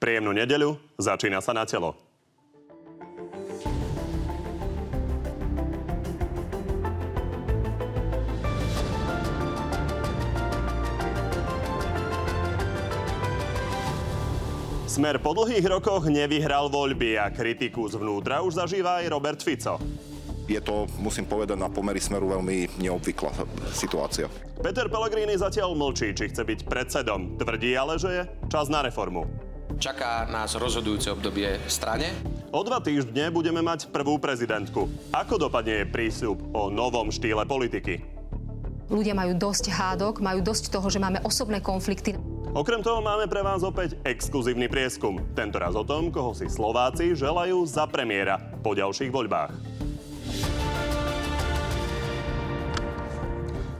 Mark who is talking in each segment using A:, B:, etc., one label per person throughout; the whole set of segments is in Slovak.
A: Príjemnú nedeľu, začína sa na telo. Smer po dlhých rokoch nevyhral voľby a kritiku zvnútra už zažíva aj Robert Fico.
B: Je to, musím povedať, na pomery smeru veľmi neobvyklá situácia.
A: Peter Pellegrini zatiaľ mlčí, či chce byť predsedom. Tvrdí ale, že je čas na reformu.
C: Čaká nás rozhodujúce obdobie v strane.
A: O dva týždne budeme mať prvú prezidentku. Ako dopadne je prísľub o novom štýle politiky?
D: Ľudia majú dosť hádok, majú dosť toho, že máme osobné konflikty.
A: Okrem toho máme pre vás opäť exkluzívny prieskum. Tentoraz o tom, koho si Slováci želajú za premiéra po ďalších voľbách.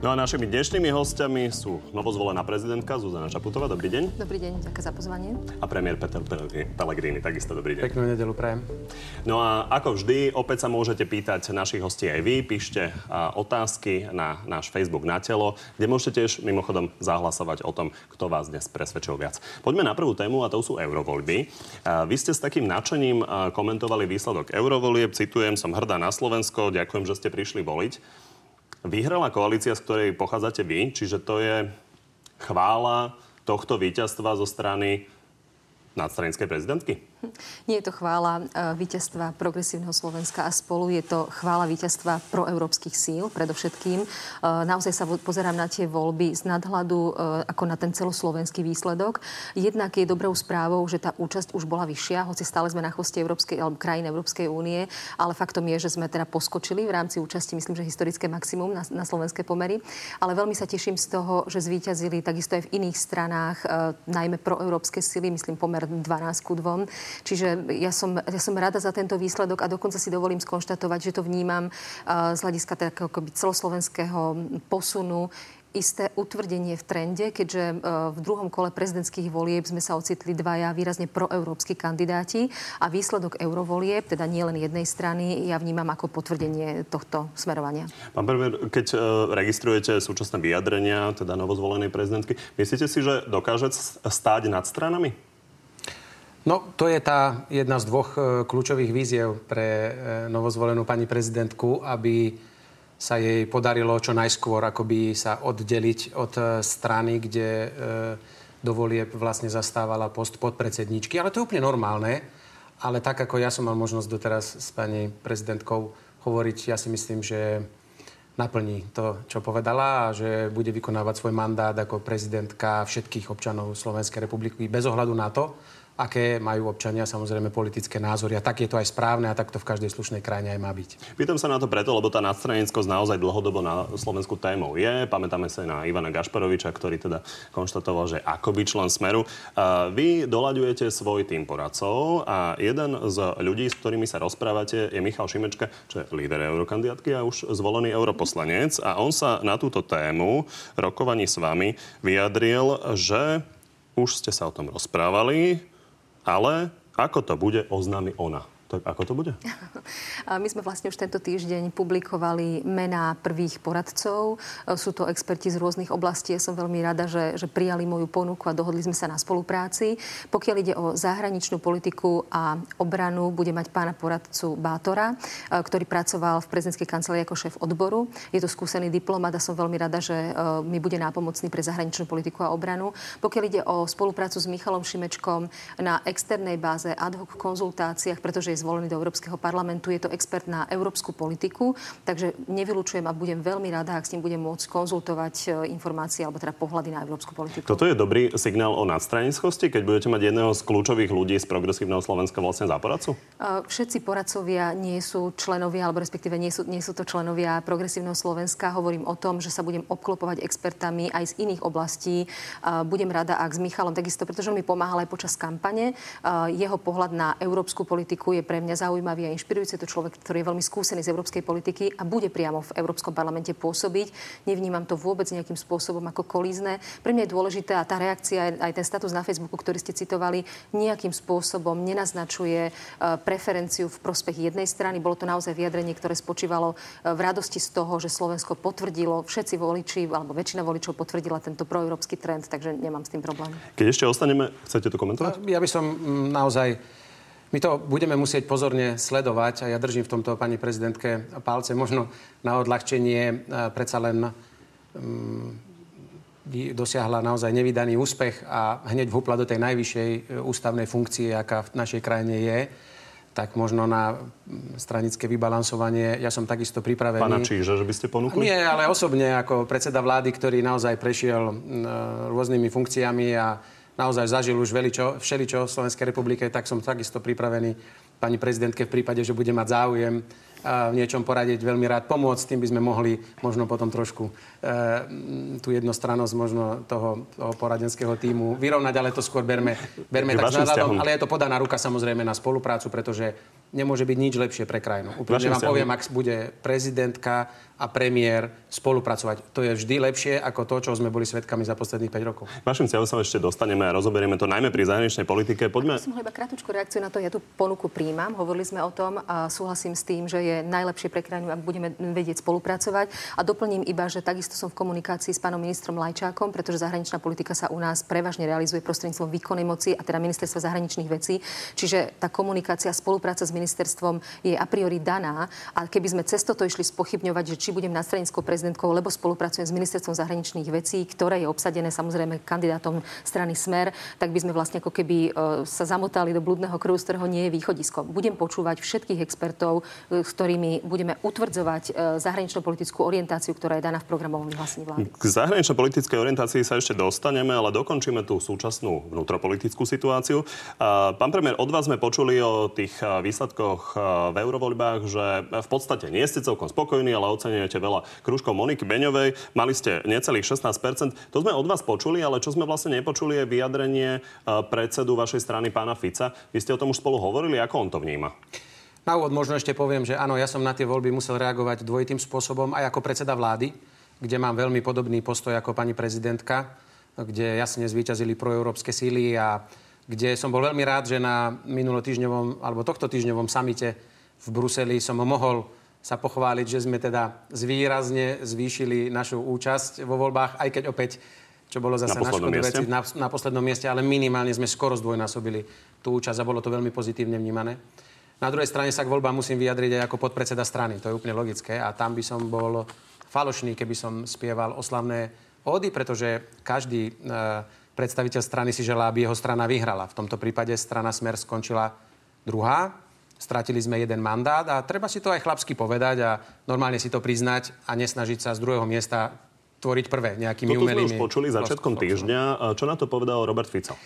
A: No a našimi dnešnými hostiami sú novozvolená prezidentka Zuzana Čaputová. Dobrý deň.
D: Dobrý deň, ďakujem za pozvanie.
A: A premiér Peter Pellegrini, takisto dobrý deň.
E: Peknú nedelu prajem.
A: No a ako vždy, opäť sa môžete pýtať našich hostí aj vy. Píšte otázky na náš Facebook na telo, kde môžete tiež mimochodom zahlasovať o tom, kto vás dnes presvedčil viac. Poďme na prvú tému a to sú eurovoľby. Vy ste s takým nadšením komentovali výsledok eurovolieb. Citujem, som hrdá na Slovensko, ďakujem, že ste prišli voliť vyhrala koalícia, z ktorej pochádzate vy, čiže to je chvála tohto víťazstva zo strany nadstranickej prezidentky?
D: Nie je to chvála e, víťazstva progresívneho Slovenska a spolu, je to chvála víťazstva proeurópskych síl predovšetkým. E, naozaj sa pozerám na tie voľby z nadhľadu e, ako na ten celoslovenský výsledok. Jednak je dobrou správou, že tá účasť už bola vyššia, hoci stále sme na chvoste Európskej, alebo krajín Európskej únie, ale faktom je, že sme teda poskočili v rámci účasti, myslím, že historické maximum na, na slovenské pomery. Ale veľmi sa teším z toho, že zvíťazili takisto aj v iných stranách, najmä proeurópske sily, myslím pomer 12 ku 2 Čiže ja som, ja som rada za tento výsledok a dokonca si dovolím skonštatovať, že to vnímam z hľadiska takého celoslovenského posunu isté utvrdenie v trende, keďže e, v druhom kole prezidentských volieb sme sa ocitli dvaja výrazne proeurópsky kandidáti a výsledok eurovolieb, teda nie len jednej strany, ja vnímam ako potvrdenie tohto smerovania.
A: Pán premiér, keď e, registrujete súčasné vyjadrenia, teda novozvolenej prezidentky, myslíte si, že dokáže stáť nad stranami?
E: No, to je tá jedna z dvoch e, kľúčových víziev pre e, novozvolenú pani prezidentku, aby sa jej podarilo čo najskôr akoby sa oddeliť od e, strany, kde do volieb vlastne zastávala post podpredsedničky. Ale to je úplne normálne. Ale tak, ako ja som mal možnosť doteraz s pani prezidentkou hovoriť, ja si myslím, že naplní to, čo povedala a že bude vykonávať svoj mandát ako prezidentka všetkých občanov Slovenskej republiky bez ohľadu na to, aké majú občania samozrejme politické názory. A tak je to aj správne a tak to v každej slušnej krajine aj má byť.
A: Pýtam sa na to preto, lebo tá nadstranickosť naozaj dlhodobo na Slovensku témou je. Pamätáme sa na Ivana Gašparoviča, ktorý teda konštatoval, že ako by člen Smeru. Vy doľaďujete svoj tým poradcov a jeden z ľudí, s ktorými sa rozprávate, je Michal Šimečka, čo je líder eurokandidátky a už zvolený europoslanec. A on sa na túto tému rokovaní s vami vyjadril, že už ste sa o tom rozprávali, ale ako to bude, oznámi ona. Tak ako to bude?
D: My sme vlastne už tento týždeň publikovali mená prvých poradcov. Sú to experti z rôznych oblastí. Ja som veľmi rada, že, že prijali moju ponuku a dohodli sme sa na spolupráci. Pokiaľ ide o zahraničnú politiku a obranu, bude mať pána poradcu Bátora, e, ktorý pracoval v prezidentskej kancelárii ako šéf odboru. Je to skúsený diplomat a som veľmi rada, že e, mi bude nápomocný pre zahraničnú politiku a obranu. Pokiaľ ide o spoluprácu s Michalom Šimečkom na externej báze ad hoc konzultáciách, pretože je zvolený do Európskeho parlamentu. Je to expert na európsku politiku, takže nevylučujem a budem veľmi rada, ak s ním budem môcť konzultovať e, informácie alebo teda pohľady na európsku politiku.
A: Toto je dobrý signál o nadstranickosti, keď budete mať jedného z kľúčových ľudí z progresívneho Slovenska vlastne za poradcu?
D: E, všetci poradcovia nie sú členovia, alebo respektíve nie sú, nie sú to členovia progresívneho Slovenska. Hovorím o tom, že sa budem obklopovať expertami aj z iných oblastí. E, budem rada, ak s Michalom takisto, pretože on mi pomáhal aj počas kampane. Jeho pohľad na európsku politiku je pre mňa zaujímavý a inšpirujúci. Je to človek, ktorý je veľmi skúsený z európskej politiky a bude priamo v Európskom parlamente pôsobiť. Nevnímam to vôbec nejakým spôsobom ako kolízne. Pre mňa je dôležité a tá reakcia, aj ten status na Facebooku, ktorý ste citovali, nejakým spôsobom nenaznačuje e, preferenciu v prospech jednej strany. Bolo to naozaj vyjadrenie, ktoré spočívalo e, v radosti z toho, že Slovensko potvrdilo, všetci voliči, alebo väčšina voličov potvrdila tento proeurópsky trend, takže nemám s tým problém.
A: Keď ešte ostaneme, chcete to komentovať?
E: Ja by som mm, naozaj my to budeme musieť pozorne sledovať a ja držím v tomto pani prezidentke palce. Možno na odľahčenie e, predsa len um, dosiahla naozaj nevydaný úspech a hneď vhúpla do tej najvyššej e, ústavnej funkcie, aká v našej krajine je tak možno na stranické vybalansovanie. Ja som takisto pripravený.
A: Pána Číža, že by ste ponúkli?
E: Nie, ale osobne ako predseda vlády, ktorý naozaj prešiel rôznymi funkciami a naozaj zažil už veličo, všeličo v Slovenskej republike, tak som takisto pripravený pani prezidentke v prípade, že bude mať záujem v niečom poradiť, veľmi rád pomôcť. Tým by sme mohli možno potom trošku e, tú jednostrannosť možno toho, toho poradenského týmu vyrovnať, ale to skôr berme, berme tak s Ale je to podaná ruka samozrejme na spoluprácu, pretože nemôže byť nič lepšie pre krajinu. Úplne vám poviem, ak bude prezidentka a premiér spolupracovať. To je vždy lepšie ako to, čo sme boli svetkami za posledných 5 rokov.
A: Vašim cieľom sa ešte dostaneme a rozoberieme to najmä pri zahraničnej politike. Poďme...
D: Som iba krátku reakciu na to. Ja tú ponuku príjmam. Hovorili sme o tom a súhlasím s tým, že je najlepšie pre krajinu, ak budeme vedieť spolupracovať. A doplním iba, že takisto som v komunikácii s pánom ministrom Lajčákom, pretože zahraničná politika sa u nás prevažne realizuje prostredníctvom výkonnej moci a teda ministerstva zahraničných vecí. Čiže tá komunikácia, spolupráca s ministerstvom je a priori daná. A keby sme cez toto išli spochybňovať, že či budem stranickou prezidentkou, lebo spolupracujem s ministerstvom zahraničných vecí, ktoré je obsadené samozrejme kandidátom strany Smer, tak by sme vlastne ako keby e, sa zamotali do blúdneho kruhu, z ktorého nie je východisko. Budem počúvať všetkých expertov, e, s ktorými budeme utvrdzovať e, zahraničnú politickú orientáciu, ktorá je daná v programovom vyhlásení vlády.
A: K zahraničnej politickej orientácii sa ešte dostaneme, ale dokončíme tú súčasnú vnútropolitickú situáciu. Pán premiér, od vás sme počuli o tých výsledkoch v eurovoľbách, že v podstate nie ste celkom spokojní, ale oceňujete veľa krúžkov Moniky Beňovej. Mali ste necelých 16%. To sme od vás počuli, ale čo sme vlastne nepočuli je vyjadrenie e, predsedu vašej strany pána Fica. Vy ste o tom už spolu hovorili, ako on to vníma?
E: Na úvod možno ešte poviem, že áno, ja som na tie voľby musel reagovať dvojitým spôsobom, aj ako predseda vlády, kde mám veľmi podobný postoj ako pani prezidentka, kde jasne zvíťazili proeurópske síly a kde som bol veľmi rád, že na minulotýždňovom alebo tohto týždňovom samite v Bruseli som ho mohol sa pochváliť, že sme teda zvýrazne zvýšili našu účasť vo voľbách, aj keď opäť čo bolo zase na, na veci na, na poslednom mieste, ale minimálne sme skoro zdvojnásobili tú účasť a bolo to veľmi pozitívne vnímané. Na druhej strane sa k voľbám musím vyjadriť aj ako podpredseda strany, to je úplne logické a tam by som bol falošný, keby som spieval oslavné ódy, pretože každý e, predstaviteľ strany si želá, aby jeho strana vyhrala. V tomto prípade strana Smer skončila druhá, Stratili sme jeden mandát a treba si to aj chlapsky povedať a normálne si to priznať a nesnažiť sa z druhého miesta tvoriť prvé nejakými
A: Toto
E: umelými...
A: sme už počuli začiatkom týždňa. Čo na to povedal Robert Fico?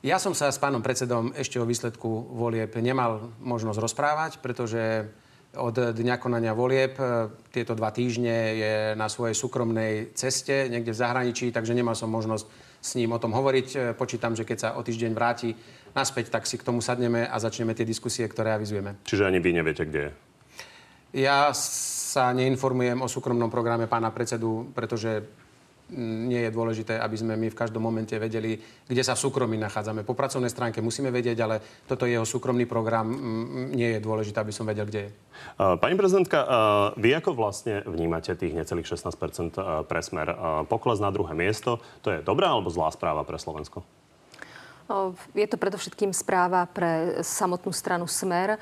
E: Ja som sa s pánom predsedom ešte o výsledku volieb nemal možnosť rozprávať, pretože od dňa konania volieb e, tieto dva týždne je na svojej súkromnej ceste niekde v zahraničí, takže nemal som možnosť s ním o tom hovoriť. E, počítam, že keď sa o týždeň vráti naspäť, tak si k tomu sadneme a začneme tie diskusie, ktoré avizujeme.
A: Čiže ani vy neviete, kde je?
E: Ja sa neinformujem o súkromnom programe pána predsedu, pretože nie je dôležité, aby sme my v každom momente vedeli, kde sa v súkromí nachádzame. Po pracovnej stránke musíme vedieť, ale toto je jeho súkromný program. Nie je dôležité, aby som vedel, kde je.
A: Pani prezidentka, vy ako vlastne vnímate tých necelých 16 pre smer? Pokles na druhé miesto, to je dobrá alebo zlá správa pre Slovensko?
D: Je to predovšetkým správa pre samotnú stranu Smer.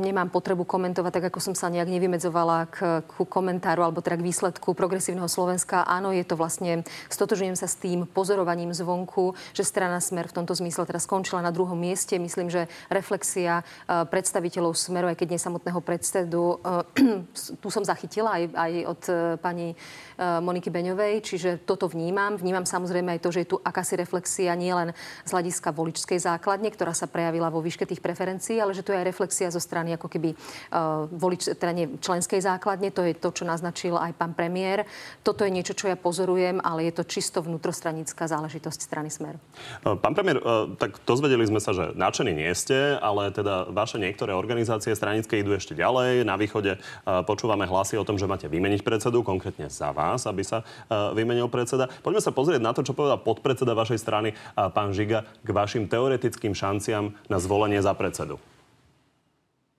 D: Nemám potrebu komentovať, tak ako som sa nejak nevymedzovala k, k komentáru alebo teda k výsledku progresívneho Slovenska. Áno, je to vlastne, stotožujem sa s tým pozorovaním zvonku, že strana Smer v tomto zmysle teda skončila na druhom mieste. Myslím, že reflexia predstaviteľov Smeru, aj keď nie samotného predsedu, tu som zachytila aj, aj od pani Moniky Beňovej, čiže toto vnímam. Vnímam samozrejme aj to, že je tu akási reflexia nielen z hľadiska voličskej základne, ktorá sa prejavila vo výške tých preferencií, ale že to je aj reflexia zo strany ako keby uh, volič, teda nie, členskej základne. To je to, čo naznačil aj pán premiér. Toto je niečo, čo ja pozorujem, ale je to čisto vnútrostranická záležitosť strany Smer.
A: Pán premiér, tak dozvedeli sme sa, že nadšení nie ste, ale teda vaše niektoré organizácie stranické idú ešte ďalej. Na východe počúvame hlasy o tom, že máte vymeniť predsedu, konkrétne za vás, aby sa vymenil predseda. Poďme sa pozrieť na to, čo povedal podpredseda vašej strany, pán Žiga, k vašim teoretickým šanciam na zvolenie za predsedu.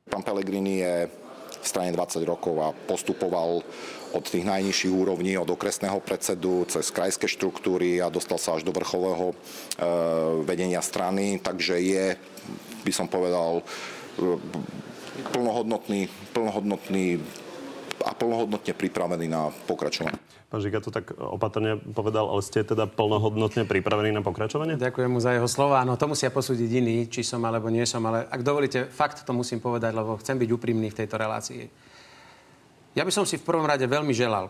B: Pán Pellegrini je v strane 20 rokov a postupoval od tých najnižších úrovní, od okresného predsedu cez krajské štruktúry a dostal sa až do vrcholého e, vedenia strany, takže je, by som povedal, e, plnohodnotný, plnohodnotný a plnohodnotne pripravený na pokračovanie.
A: Pán Žiga to tak opatrne povedal, ale ste teda plnohodnotne pripravení na pokračovanie?
E: Ďakujem mu za jeho slova. No to musia posúdiť iní, či som alebo nie som, ale ak dovolíte, fakt to musím povedať, lebo chcem byť úprimný v tejto relácii. Ja by som si v prvom rade veľmi želal,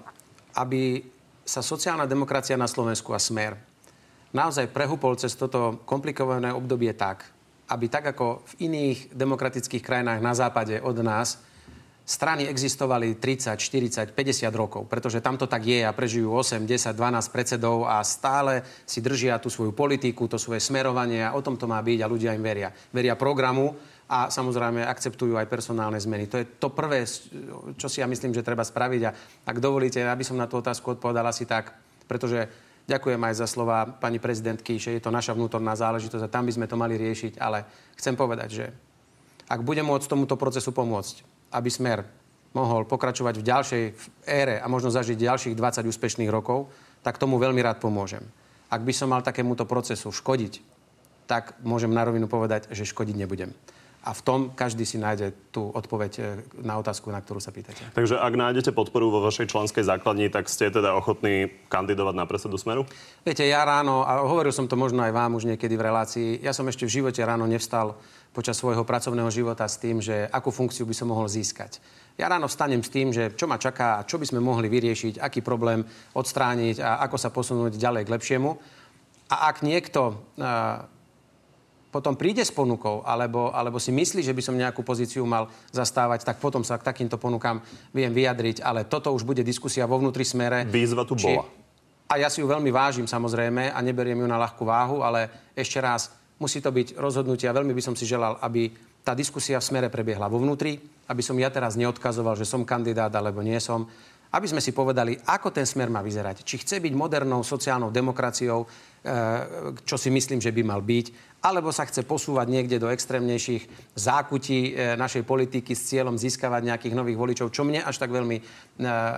E: aby sa sociálna demokracia na Slovensku a smer naozaj prehúpol cez toto komplikované obdobie tak, aby tak ako v iných demokratických krajinách na západe od nás strany existovali 30, 40, 50 rokov, pretože tam to tak je a prežijú 8, 10, 12 predsedov a stále si držia tú svoju politiku, to svoje smerovanie a o tom to má byť a ľudia im veria. Veria programu a samozrejme akceptujú aj personálne zmeny. To je to prvé, čo si ja myslím, že treba spraviť a ak dovolíte, aby som na tú otázku odpovedal asi tak, pretože Ďakujem aj za slova pani prezidentky, že je to naša vnútorná záležitosť a tam by sme to mali riešiť, ale chcem povedať, že ak budem môcť tomuto procesu pomôcť, aby Smer mohol pokračovať v ďalšej ére a možno zažiť ďalších 20 úspešných rokov, tak tomu veľmi rád pomôžem. Ak by som mal takémuto procesu škodiť, tak môžem na rovinu povedať, že škodiť nebudem. A v tom každý si nájde tú odpoveď e, na otázku, na ktorú sa pýtate.
A: Takže ak nájdete podporu vo vašej členskej základni, tak ste teda ochotní kandidovať na predsedu Smeru?
E: Viete, ja ráno, a hovoril som to možno aj vám už niekedy v relácii, ja som ešte v živote ráno nevstal počas svojho pracovného života s tým, že akú funkciu by som mohol získať. Ja ráno vstanem s tým, že čo ma čaká čo by sme mohli vyriešiť, aký problém odstrániť a ako sa posunúť ďalej k lepšiemu. A ak niekto uh, potom príde s ponukou, alebo, alebo si myslí, že by som nejakú pozíciu mal zastávať, tak potom sa k takýmto ponukám viem vyjadriť. Ale toto už bude diskusia vo vnútri smere.
A: Výzva tu či... bola.
E: A ja si ju veľmi vážim samozrejme a neberiem ju na ľahkú váhu, ale ešte raz, Musí to byť rozhodnutie a veľmi by som si želal, aby tá diskusia v smere prebiehla vo vnútri, aby som ja teraz neodkazoval, že som kandidát alebo nie som, aby sme si povedali, ako ten smer má vyzerať. Či chce byť modernou sociálnou demokraciou, eh, čo si myslím, že by mal byť, alebo sa chce posúvať niekde do extrémnejších zákutí eh, našej politiky s cieľom získavať nejakých nových voličov, čo mne až tak veľmi eh,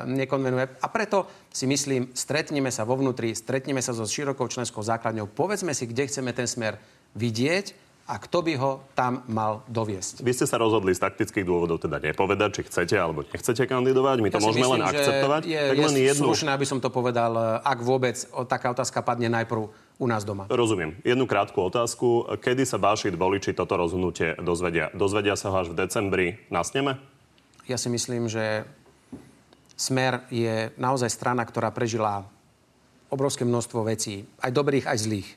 E: nekonvenuje. A preto si myslím, stretneme sa vo vnútri, stretneme sa so širokou členskou základňou, povedzme si, kde chceme ten smer vidieť a kto by ho tam mal doviesť.
A: Vy ste sa rozhodli z taktických dôvodov teda nepovedať, či chcete alebo nechcete kandidovať. My to ja môžeme myslím, len akceptovať.
E: Je, tak je len jednu... slušné, aby som to povedal, ak vôbec taká otázka padne najprv u nás doma.
A: Rozumiem. Jednu krátku otázku. Kedy sa vaši voliči toto rozhodnutie dozvedia? Dozvedia sa ho až v decembri na sneme?
E: Ja si myslím, že Smer je naozaj strana, ktorá prežila obrovské množstvo vecí. Aj dobrých, aj zlých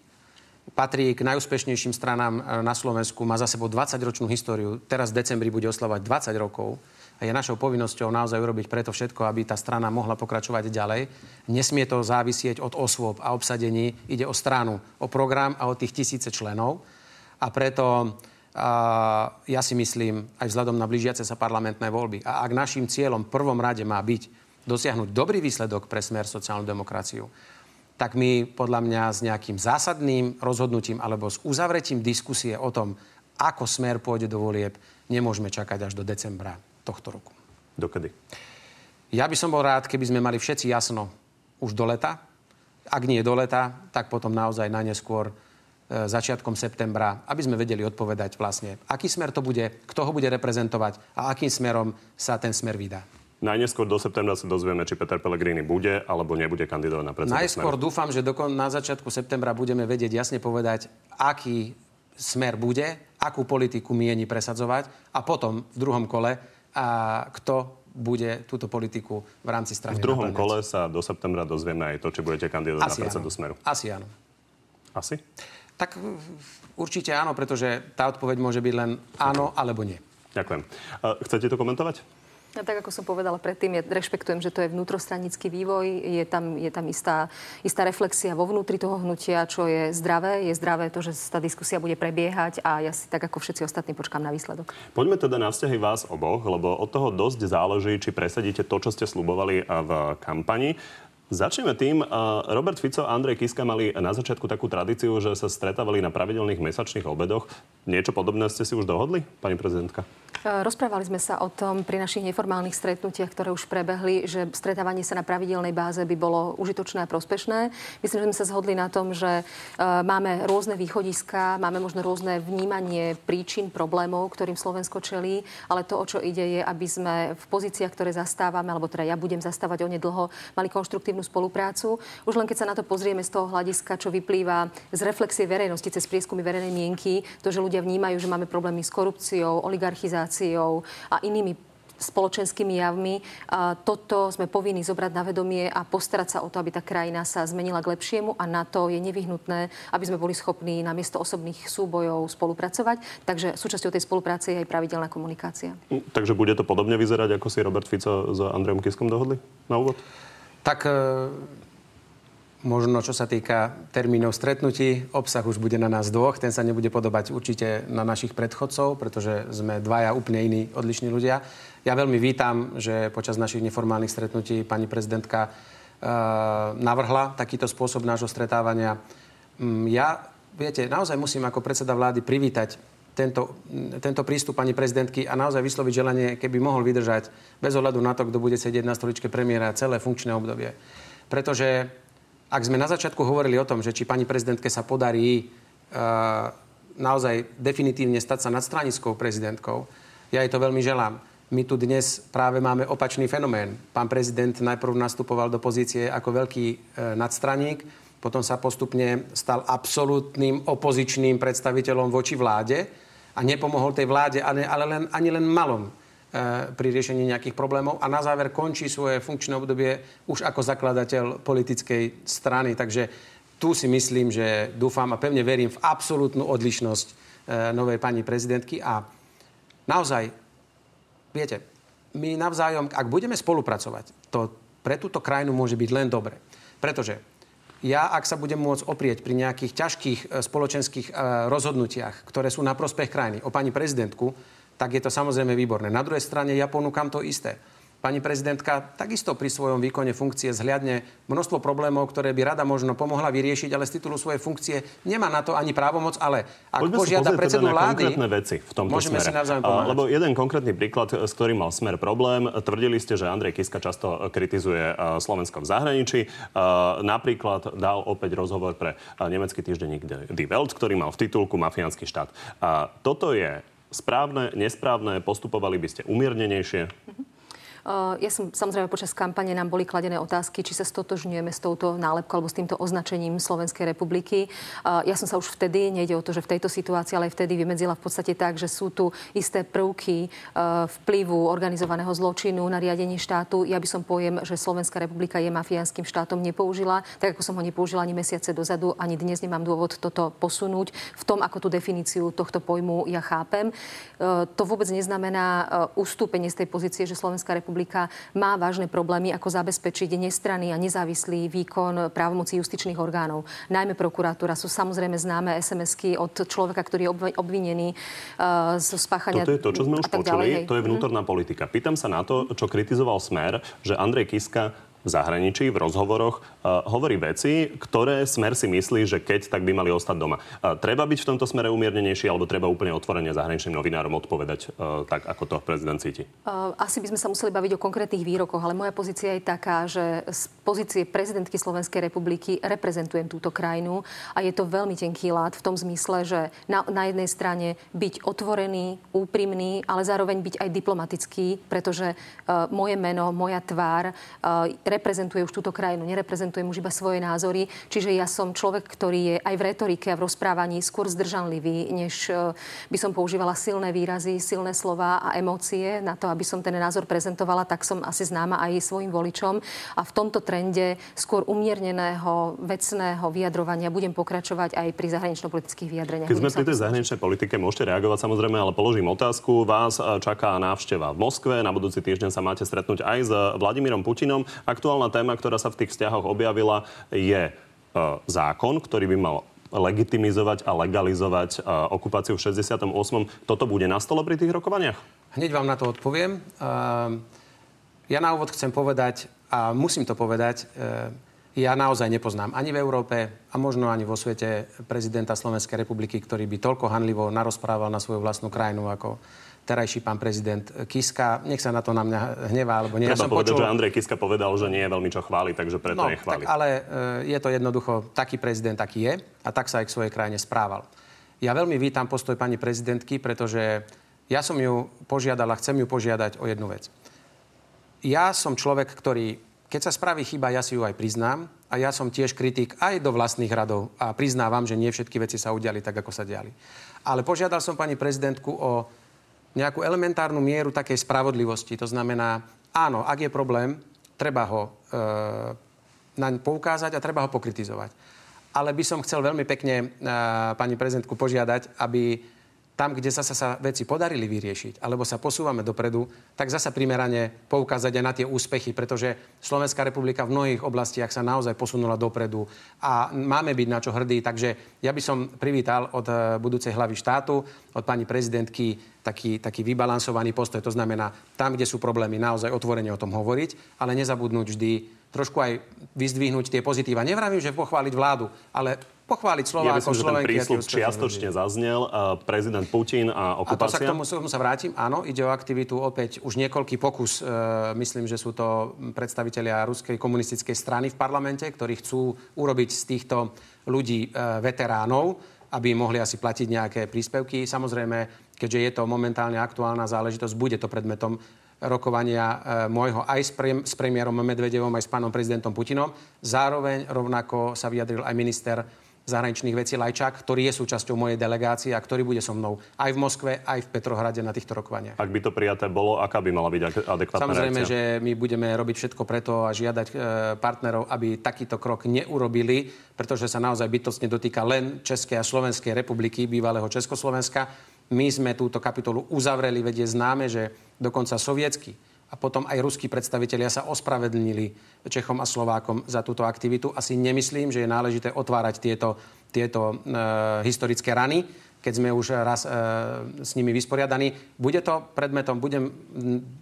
E: patrí k najúspešnejším stranám e, na Slovensku, má za sebou 20-ročnú históriu. Teraz v decembri bude oslavať 20 rokov. Je našou povinnosťou naozaj urobiť preto všetko, aby tá strana mohla pokračovať ďalej. Nesmie to závisieť od osôb a obsadení. Ide o stranu, o program a o tých tisíce členov. A preto a ja si myslím, aj vzhľadom na blížiace sa parlamentné voľby. A ak našim cieľom v prvom rade má byť dosiahnuť dobrý výsledok pre smer sociálnu demokraciu, tak my podľa mňa s nejakým zásadným rozhodnutím alebo s uzavretím diskusie o tom, ako smer pôjde do volieb, nemôžeme čakať až do decembra tohto roku.
A: Dokedy?
E: Ja by som bol rád, keby sme mali všetci jasno už do leta. Ak nie do leta, tak potom naozaj najneskôr e, začiatkom septembra, aby sme vedeli odpovedať vlastne, aký smer to bude, kto ho bude reprezentovať a akým smerom sa ten smer vydá.
A: Najneskôr do septembra sa dozvieme, či Peter Pellegrini bude alebo nebude kandidovať na predsedu
E: Najskôr smeru. dúfam, že dokon, na začiatku septembra budeme vedieť jasne povedať, aký smer bude, akú politiku mieni presadzovať a potom v druhom kole, a kto bude túto politiku v rámci strany
A: V druhom
E: naplňať.
A: kole sa do septembra dozvieme aj to, či budete kandidovať na predsedu. Smeru.
E: Asi áno.
A: Asi?
E: Tak určite áno, pretože tá odpoveď môže byť len áno alebo nie.
A: Ďakujem. Chcete to komentovať?
D: Ja, tak ako som povedala predtým, ja rešpektujem, že to je vnútrostranický vývoj, je tam, je tam istá, istá reflexia vo vnútri toho hnutia, čo je zdravé. Je zdravé to, že tá diskusia bude prebiehať a ja si tak ako všetci ostatní počkám na výsledok.
A: Poďme teda na vzťahy vás oboch, lebo od toho dosť záleží, či presadíte to, čo ste slubovali v kampani. Začneme tým. Robert Fico a Andrej Kiska mali na začiatku takú tradíciu, že sa stretávali na pravidelných mesačných obedoch. Niečo podobné ste si už dohodli, pani prezidentka?
D: E, rozprávali sme sa o tom pri našich neformálnych stretnutiach, ktoré už prebehli, že stretávanie sa na pravidelnej báze by bolo užitočné a prospešné. Myslím, že sme sa zhodli na tom, že e, máme rôzne východiska, máme možno rôzne vnímanie príčin problémov, ktorým Slovensko čelí, ale to, o čo ide, je, aby sme v pozíciách, ktoré zastávame, alebo teda ja budem zastávať onedlho, mali konštruktívnu spoluprácu. Už len keď sa na to pozrieme z toho hľadiska, čo vyplýva z reflexie verejnosti cez prieskumy verejnej mienky, to, že ľudia vnímajú, že máme problémy s korupciou, oligarchizáciou, a inými spoločenskými javmi. A toto sme povinni zobrať na vedomie a postarať sa o to, aby tá krajina sa zmenila k lepšiemu a na to je nevyhnutné, aby sme boli schopní namiesto osobných súbojov spolupracovať. Takže súčasťou tej spolupráce je aj pravidelná komunikácia.
A: Takže bude to podobne vyzerať, ako si Robert Fico s Andrejom Kiskom dohodli na úvod?
E: Tak e, Možno, čo sa týka termínov stretnutí, obsah už bude na nás dvoch. Ten sa nebude podobať určite na našich predchodcov, pretože sme dvaja úplne iní, odlišní ľudia. Ja veľmi vítam, že počas našich neformálnych stretnutí pani prezidentka uh, navrhla takýto spôsob nášho stretávania. Um, ja, viete, naozaj musím ako predseda vlády privítať tento, tento prístup pani prezidentky a naozaj vysloviť želanie, keby mohol vydržať bez ohľadu na to, kto bude sedieť na stoličke premiéra celé funkčné obdobie. Pretože ak sme na začiatku hovorili o tom, že či pani prezidentke sa podarí uh, naozaj definitívne stať sa nadstranickou prezidentkou, ja jej to veľmi želám. My tu dnes práve máme opačný fenomén. Pán prezident najprv nastupoval do pozície ako veľký e, nadstraník, potom sa postupne stal absolútnym opozičným predstaviteľom voči vláde a nepomohol tej vláde, ale, ale len, ani len malom E, pri riešení nejakých problémov a na záver končí svoje funkčné obdobie už ako zakladateľ politickej strany. Takže tu si myslím, že dúfam a pevne verím v absolútnu odlišnosť e, novej pani prezidentky a naozaj, viete, my navzájom, ak budeme spolupracovať, to pre túto krajinu môže byť len dobre. Pretože ja, ak sa budem môcť oprieť pri nejakých ťažkých e, spoločenských rozhodnutiach, ktoré sú na prospech krajiny, o pani prezidentku, tak je to samozrejme výborné. Na druhej strane ja ponúkam to isté. Pani prezidentka takisto pri svojom výkone funkcie zhliadne množstvo problémov, ktoré by rada možno pomohla vyriešiť, ale z titulu svojej funkcie nemá na to ani právomoc, ale ak Poďme požiada predsedu teda vlády,
A: konkrétne veci v tomto
E: môžeme
A: smere.
E: si navzájom pomáhať.
A: Lebo jeden konkrétny príklad, s ktorým mal smer problém, tvrdili ste, že Andrej Kiska často kritizuje Slovensko v zahraničí. Napríklad dal opäť rozhovor pre nemecký týždenník Die Welt, ktorý mal v titulku Mafiánsky štát. Toto je správne, nesprávne, postupovali by ste umiernenejšie? Mm-hmm.
D: Uh, ja som samozrejme počas kampane nám boli kladené otázky, či sa stotožňujeme s touto nálepkou alebo s týmto označením Slovenskej republiky. Uh, ja som sa už vtedy, nejde o to, že v tejto situácii, ale aj vtedy vymedzila v podstate tak, že sú tu isté prvky uh, vplyvu organizovaného zločinu na riadení štátu. Ja by som pojem, že Slovenská republika je mafiánskym štátom nepoužila, tak ako som ho nepoužila ani mesiace dozadu, ani dnes nemám dôvod toto posunúť v tom, ako tú definíciu tohto pojmu ja chápem. To vôbec neznamená ustúpenie z tej pozície, že Slovenská republika republika má vážne problémy, ako zabezpečiť nestranný a nezávislý výkon právomocí justičných orgánov. Najmä prokuratúra sú samozrejme známe SMS-ky od človeka, ktorý je obvinený uh, zo spáchania...
A: Toto je to, čo sme už počuli. Ďalej, to je vnútorná mm. politika. Pýtam sa na to, čo kritizoval Smer, že Andrej Kiska v zahraničí, v rozhovoroch, uh, hovorí veci, ktoré smer si myslí, že keď, tak by mali ostať doma. Uh, treba byť v tomto smere umiernenejší, alebo treba úplne otvorene zahraničným novinárom odpovedať uh, tak, ako to prezident cíti?
D: Asi by sme sa museli baviť o konkrétnych výrokoch, ale moja pozícia je taká, že z pozície prezidentky Slovenskej republiky reprezentujem túto krajinu a je to veľmi tenký lát v tom zmysle, že na, na jednej strane byť otvorený, úprimný, ale zároveň byť aj diplomatický, pretože uh, moje meno, moja tvár uh, reprezentuje už túto krajinu, nereprezentujem už iba svoje názory. Čiže ja som človek, ktorý je aj v retorike a v rozprávaní skôr zdržanlivý, než e, by som používala silné výrazy, silné slova a emócie na to, aby som ten názor prezentovala, tak som asi známa aj svojim voličom. A v tomto trende skôr umierneného, vecného vyjadrovania budem pokračovať aj pri zahranično-politických vyjadreniach.
A: Keď sme pri tej zahraničnej politike, môžete reagovať samozrejme, ale položím otázku. Vás čaká návšteva v Moskve. Na budúci týždeň sa máte stretnúť aj s Vladimírom Putinom. Aktuálna téma, ktorá sa v tých vzťahoch objavila, je e, zákon, ktorý by mal legitimizovať a legalizovať e, okupáciu v 68. Toto bude na stole pri tých rokovaniach?
E: Hneď vám na to odpoviem. Ja na úvod chcem povedať, a musím to povedať, ja naozaj nepoznám ani v Európe a možno ani vo svete prezidenta Slovenskej republiky, ktorý by toľko hanlivo narozprával na svoju vlastnú krajinu ako terajší pán prezident Kiska. Nech sa na to na mňa hnevá, alebo nie.
A: Treba ja som povedať, počul... že Andrej Kiska povedal, že nie je veľmi čo chváli, takže preto
E: no,
A: nechváli.
E: Tak, ale e, je to jednoducho taký prezident, aký je a tak sa aj k svojej krajine správal. Ja veľmi vítam postoj pani prezidentky, pretože ja som ju požiadal a chcem ju požiadať o jednu vec. Ja som človek, ktorý, keď sa spraví chyba, ja si ju aj priznám a ja som tiež kritik aj do vlastných radov a priznávam, že nie všetky veci sa udiali tak, ako sa diali. Ale požiadal som pani prezidentku o nejakú elementárnu mieru takej spravodlivosti. To znamená, áno, ak je problém, treba ho e, naň poukázať a treba ho pokritizovať. Ale by som chcel veľmi pekne e, pani prezidentku požiadať, aby tam, kde zasa sa veci podarili vyriešiť, alebo sa posúvame dopredu, tak zasa primerane poukázať aj na tie úspechy, pretože Slovenská republika v mnohých oblastiach sa naozaj posunula dopredu a máme byť na čo hrdí. Takže ja by som privítal od eh, budúcej hlavy štátu, od pani prezidentky taký, taký vybalansovaný postoj. To znamená, tam, kde sú problémy, naozaj otvorene o tom hovoriť, ale nezabudnúť vždy trošku aj vyzdvihnúť tie pozitíva. Nevravím, že pochváliť vládu, ale pochváliť Slovákov, ja
A: Slovenky. Ja ten prísľub čiastočne ľudí. zaznel. Uh, prezident Putin a okupácia.
E: A to sa k tomu, tomu sa vrátim. Áno, ide o aktivitu opäť už niekoľký pokus. Uh, myslím, že sú to predstavitelia Ruskej komunistickej strany v parlamente, ktorí chcú urobiť z týchto ľudí uh, veteránov, aby mohli asi platiť nejaké príspevky. Samozrejme, keďže je to momentálne aktuálna záležitosť, bude to predmetom rokovania e, môjho aj s, pre, s premiérom Medvedevom, aj s pánom prezidentom Putinom. Zároveň rovnako sa vyjadril aj minister zahraničných vecí Lajčák, ktorý je súčasťou mojej delegácie a ktorý bude so mnou aj v Moskve, aj v Petrohrade na týchto rokovaniach.
A: Ak by to prijaté bolo, aká by mala byť adekvátna
E: Samozrejme,
A: reakcia?
E: že my budeme robiť všetko preto a žiadať e, partnerov, aby takýto krok neurobili, pretože sa naozaj bytostne dotýka len Českej a Slovenskej republiky, bývalého Československa. My sme túto kapitolu uzavreli, vedie známe, že dokonca sovietsky a potom aj ruskí predstavitelia sa ospravedlnili Čechom a Slovákom za túto aktivitu. Asi nemyslím, že je náležité otvárať tieto, tieto e, historické rany, keď sme už raz e, s nimi vysporiadaní. Bude to predmetom, budem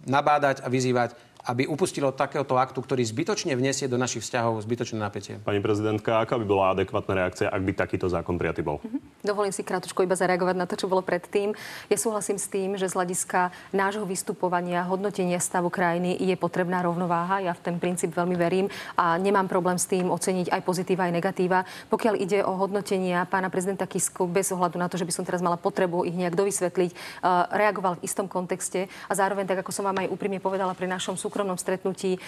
E: nabádať a vyzývať aby upustilo takéhoto aktu, ktorý zbytočne vniesie do našich vzťahov zbytočné napätie.
A: Pani prezidentka, aká by bola adekvátna reakcia, ak by takýto zákon prijatý bol?
D: Mm-hmm. Dovolím si krátko iba zareagovať na to, čo bolo predtým. Ja súhlasím s tým, že z hľadiska nášho vystupovania, hodnotenia stavu krajiny je potrebná rovnováha. Ja v ten princíp veľmi verím a nemám problém s tým oceniť aj pozitíva, aj negatíva. Pokiaľ ide o hodnotenia pána prezidenta Kisku, bez ohľadu na to, že by som teraz mala potrebu ich nejak dovysvetliť, uh, reagoval v istom kontexte a zároveň, tak ako som vám aj úprimne povedala pri našom súkromnom stretnutí e,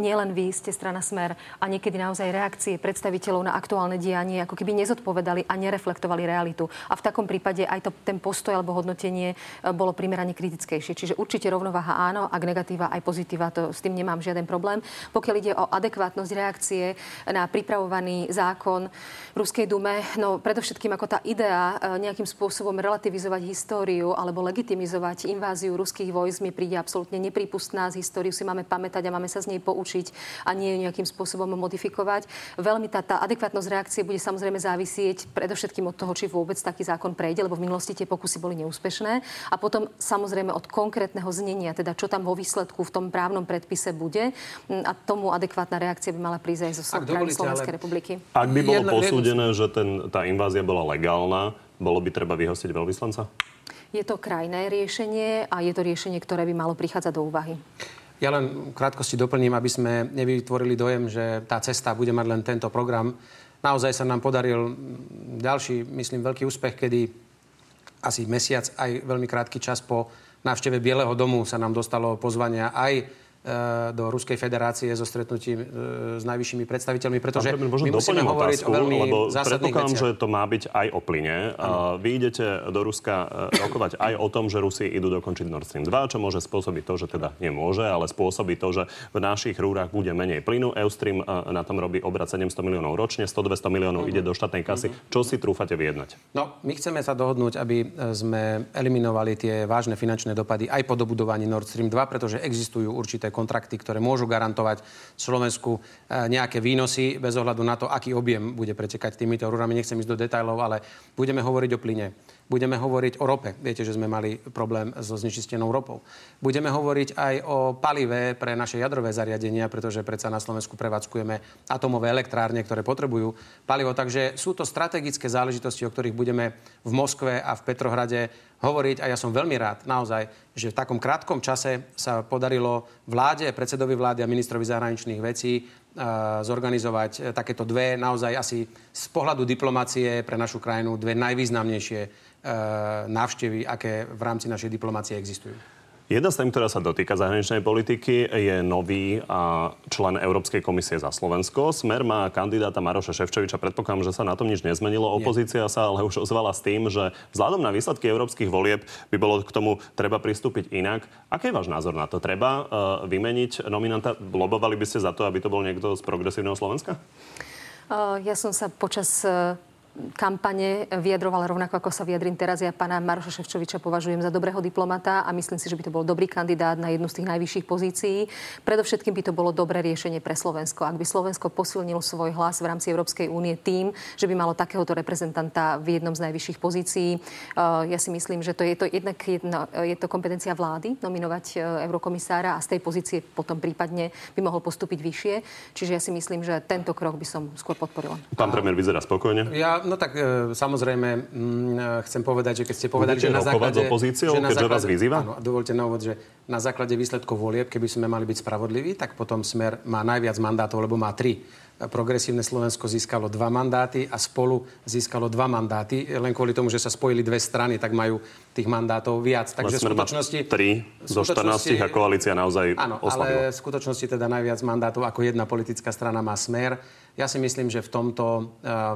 D: nielen vy ste strana Smer a niekedy naozaj reakcie predstaviteľov na aktuálne dianie ako keby nezodpovedali a nereflektovali realitu. A v takom prípade aj to, ten postoj alebo hodnotenie e, bolo primerane kritickejšie. Čiže určite rovnováha áno, ak negatíva aj pozitíva, to s tým nemám žiaden problém. Pokiaľ ide o adekvátnosť reakcie na pripravovaný zákon v Ruskej dume, no predovšetkým ako tá idea e, nejakým spôsobom relativizovať históriu alebo legitimizovať inváziu ruských vojsk mi príde absolútne neprípustná. Z históriu si máme pamätať a máme sa z nej poučiť a nie ju nejakým spôsobom modifikovať. Veľmi tá, tá adekvátnosť reakcie bude samozrejme závisieť predovšetkým od toho, či vôbec taký zákon prejde, lebo v minulosti tie pokusy boli neúspešné. A potom samozrejme od konkrétneho znenia, teda čo tam vo výsledku v tom právnom predpise bude. A tomu adekvátna reakcia by mala prísť aj zo strany Slovenskej republiky.
A: Ak by bolo posúdené, že ten, tá invázia bola legálna, bolo by treba vyhostiť veľvyslanca?
D: Je to krajné riešenie a je to riešenie, ktoré by malo prichádzať do úvahy.
E: Ja len v krátkosti doplním, aby sme nevytvorili dojem, že tá cesta bude mať len tento program. Naozaj sa nám podaril ďalší, myslím, veľký úspech, kedy asi mesiac, aj veľmi krátky čas po návšteve Bieleho domu sa nám dostalo pozvania aj do Ruskej federácie so stretnutím s najvyššími predstaviteľmi, pretože
A: my musíme hovoriť otázku, o veľmi lebo predpokladám, že to má byť aj o plyne. Ano. Vy idete do Ruska rokovať aj o tom, že Rusi idú dokončiť Nord Stream 2, čo môže spôsobiť to, že teda nemôže, ale spôsobí to, že v našich rúrach bude menej plynu. Eustream na tom robí obrad 700 miliónov ročne, 100-200 miliónov ide do štátnej kasy. Uh-huh. Čo si trúfate vyjednať?
E: No, my chceme sa dohodnúť, aby sme eliminovali tie vážne finančné dopady aj po dobudovaní Nord Stream 2, pretože existujú určité kontrakty, ktoré môžu garantovať Slovensku e, nejaké výnosy bez ohľadu na to, aký objem bude pretekať týmito rúrami. Nechcem ísť do detajlov, ale budeme hovoriť o plyne. Budeme hovoriť o rope. Viete, že sme mali problém so znečistenou ropou. Budeme hovoriť aj o palive pre naše jadrové zariadenia, pretože predsa na Slovensku prevádzkujeme atomové elektrárne, ktoré potrebujú palivo. Takže sú to strategické záležitosti, o ktorých budeme v Moskve a v Petrohrade hovoriť. A ja som veľmi rád naozaj, že v takom krátkom čase sa podarilo vláde, predsedovi vlády a ministrovi zahraničných vecí zorganizovať e, takéto dve naozaj asi z pohľadu diplomácie pre našu krajinu dve najvýznamnejšie E, návštevy, aké v rámci našej diplomácie existujú.
A: Jedna z tém, ktorá sa dotýka zahraničnej politiky, je nový člen Európskej komisie za Slovensko. Smer má kandidáta Maroša Ševčoviča. Predpokladám, že sa na tom nič nezmenilo. Opozícia Nie. sa ale už ozvala s tým, že vzhľadom na výsledky európskych volieb by bolo k tomu treba pristúpiť inak. Aký je váš názor na to? Treba uh, vymeniť nominanta? Lobovali by ste za to, aby to bol niekto z progresívneho Slovenska?
D: Uh, ja som sa počas uh kampane vyjadroval rovnako, ako sa vyjadrím teraz. Ja pána Maroša Ševčoviča považujem za dobrého diplomata a myslím si, že by to bol dobrý kandidát na jednu z tých najvyšších pozícií. Predovšetkým by to bolo dobré riešenie pre Slovensko. Ak by Slovensko posilnilo svoj hlas v rámci Európskej únie tým, že by malo takéhoto reprezentanta v jednom z najvyšších pozícií, eh, ja si myslím, že to je to jednak jedna, je to kompetencia vlády nominovať eh, eurokomisára a z tej pozície potom prípadne by mohol postúpiť vyššie. Čiže ja si myslím, že tento krok by som skôr podporila.
A: Pán premiér vyzerá spokojne.
E: Ja No tak e, samozrejme, m, mm, chcem povedať, že keď ste povedali,
A: Budete
E: že na základe...
A: opozíciou, že na základe, vás vyzýva?
E: Áno, dovolte na úvod, že na základe výsledkov volieb, keby sme mali byť spravodliví, tak potom Smer má najviac mandátov, lebo má tri. Progresívne Slovensko získalo dva mandáty a spolu získalo dva mandáty. Len kvôli tomu, že sa spojili dve strany, tak majú tých mandátov viac.
A: Takže v skutočnosti... Tri zo 14 a koalícia naozaj
E: Áno,
A: oslabila.
E: ale v skutočnosti teda najviac mandátov ako jedna politická strana má Smer. Ja si myslím, že v tomto e,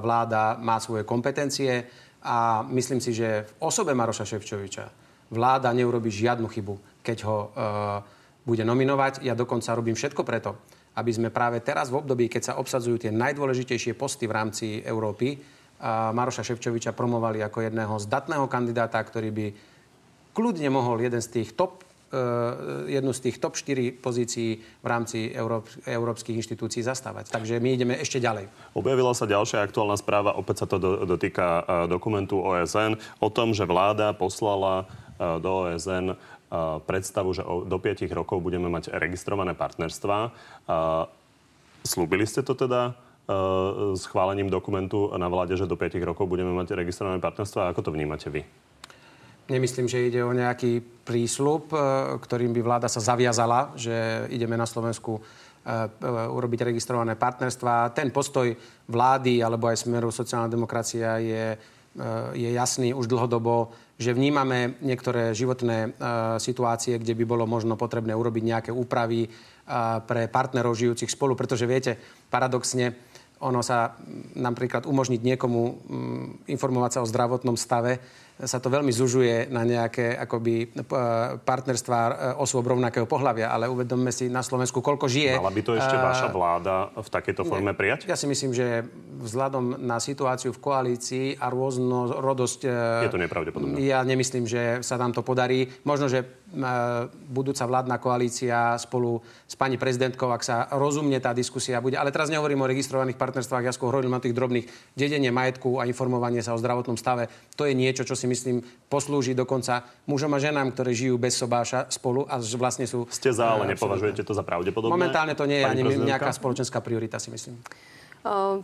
E: vláda má svoje kompetencie a myslím si, že v osobe Maroša Ševčoviča vláda neurobi žiadnu chybu, keď ho uh, bude nominovať. Ja dokonca robím všetko preto, aby sme práve teraz v období, keď sa obsadzujú tie najdôležitejšie posty v rámci Európy, Maroša Ševčoviča promovali ako jedného zdatného kandidáta, ktorý by kľudne mohol jeden z tých top e, jednu z tých top 4 pozícií v rámci Európ- európskych inštitúcií zastávať. Takže my ideme ešte ďalej.
A: Objavila sa ďalšia aktuálna správa, opäť sa to do, dotýka e, dokumentu OSN, o tom, že vláda poslala e, do OSN predstavu, že do 5 rokov budeme mať registrované partnerstva. Slúbili ste to teda schválením dokumentu na vláde, že do 5 rokov budeme mať registrované partnerstva. Ako to vnímate vy?
E: Nemyslím, že ide o nejaký prísľub, ktorým by vláda sa zaviazala, že ideme na Slovensku urobiť registrované partnerstva. Ten postoj vlády alebo aj smeru sociálna demokracia je, je jasný už dlhodobo že vnímame niektoré životné uh, situácie, kde by bolo možno potrebné urobiť nejaké úpravy uh, pre partnerov žijúcich spolu, pretože viete, paradoxne, ono sa napríklad umožniť niekomu um, informovať sa o zdravotnom stave, sa to veľmi zužuje na nejaké akoby e, partnerstva e, osôb rovnakého pohľavia, ale uvedomme si na Slovensku, koľko žije.
A: Mala by to ešte uh, vaša vláda v takejto forme nie, prijať?
E: Ja si myslím, že vzhľadom na situáciu v koalícii a rôznorodosť...
A: Je to nepravdepodobné.
E: Ja nemyslím, že sa nám to podarí. Možno, že budúca vládna koalícia spolu s pani prezidentkou, ak sa rozumne tá diskusia bude. Ale teraz nehovorím o registrovaných partnerstvách, ja skôr hovorím o tých drobných dedenie majetku a informovanie sa o zdravotnom stave. To je niečo, čo si myslím poslúži dokonca mužom a ženám, ktorí žijú bez sobáša spolu a vlastne sú...
A: Ste za, ale nepovažujete to za pravdepodobné?
E: Momentálne to nie je ani nejaká spoločenská priorita, si myslím.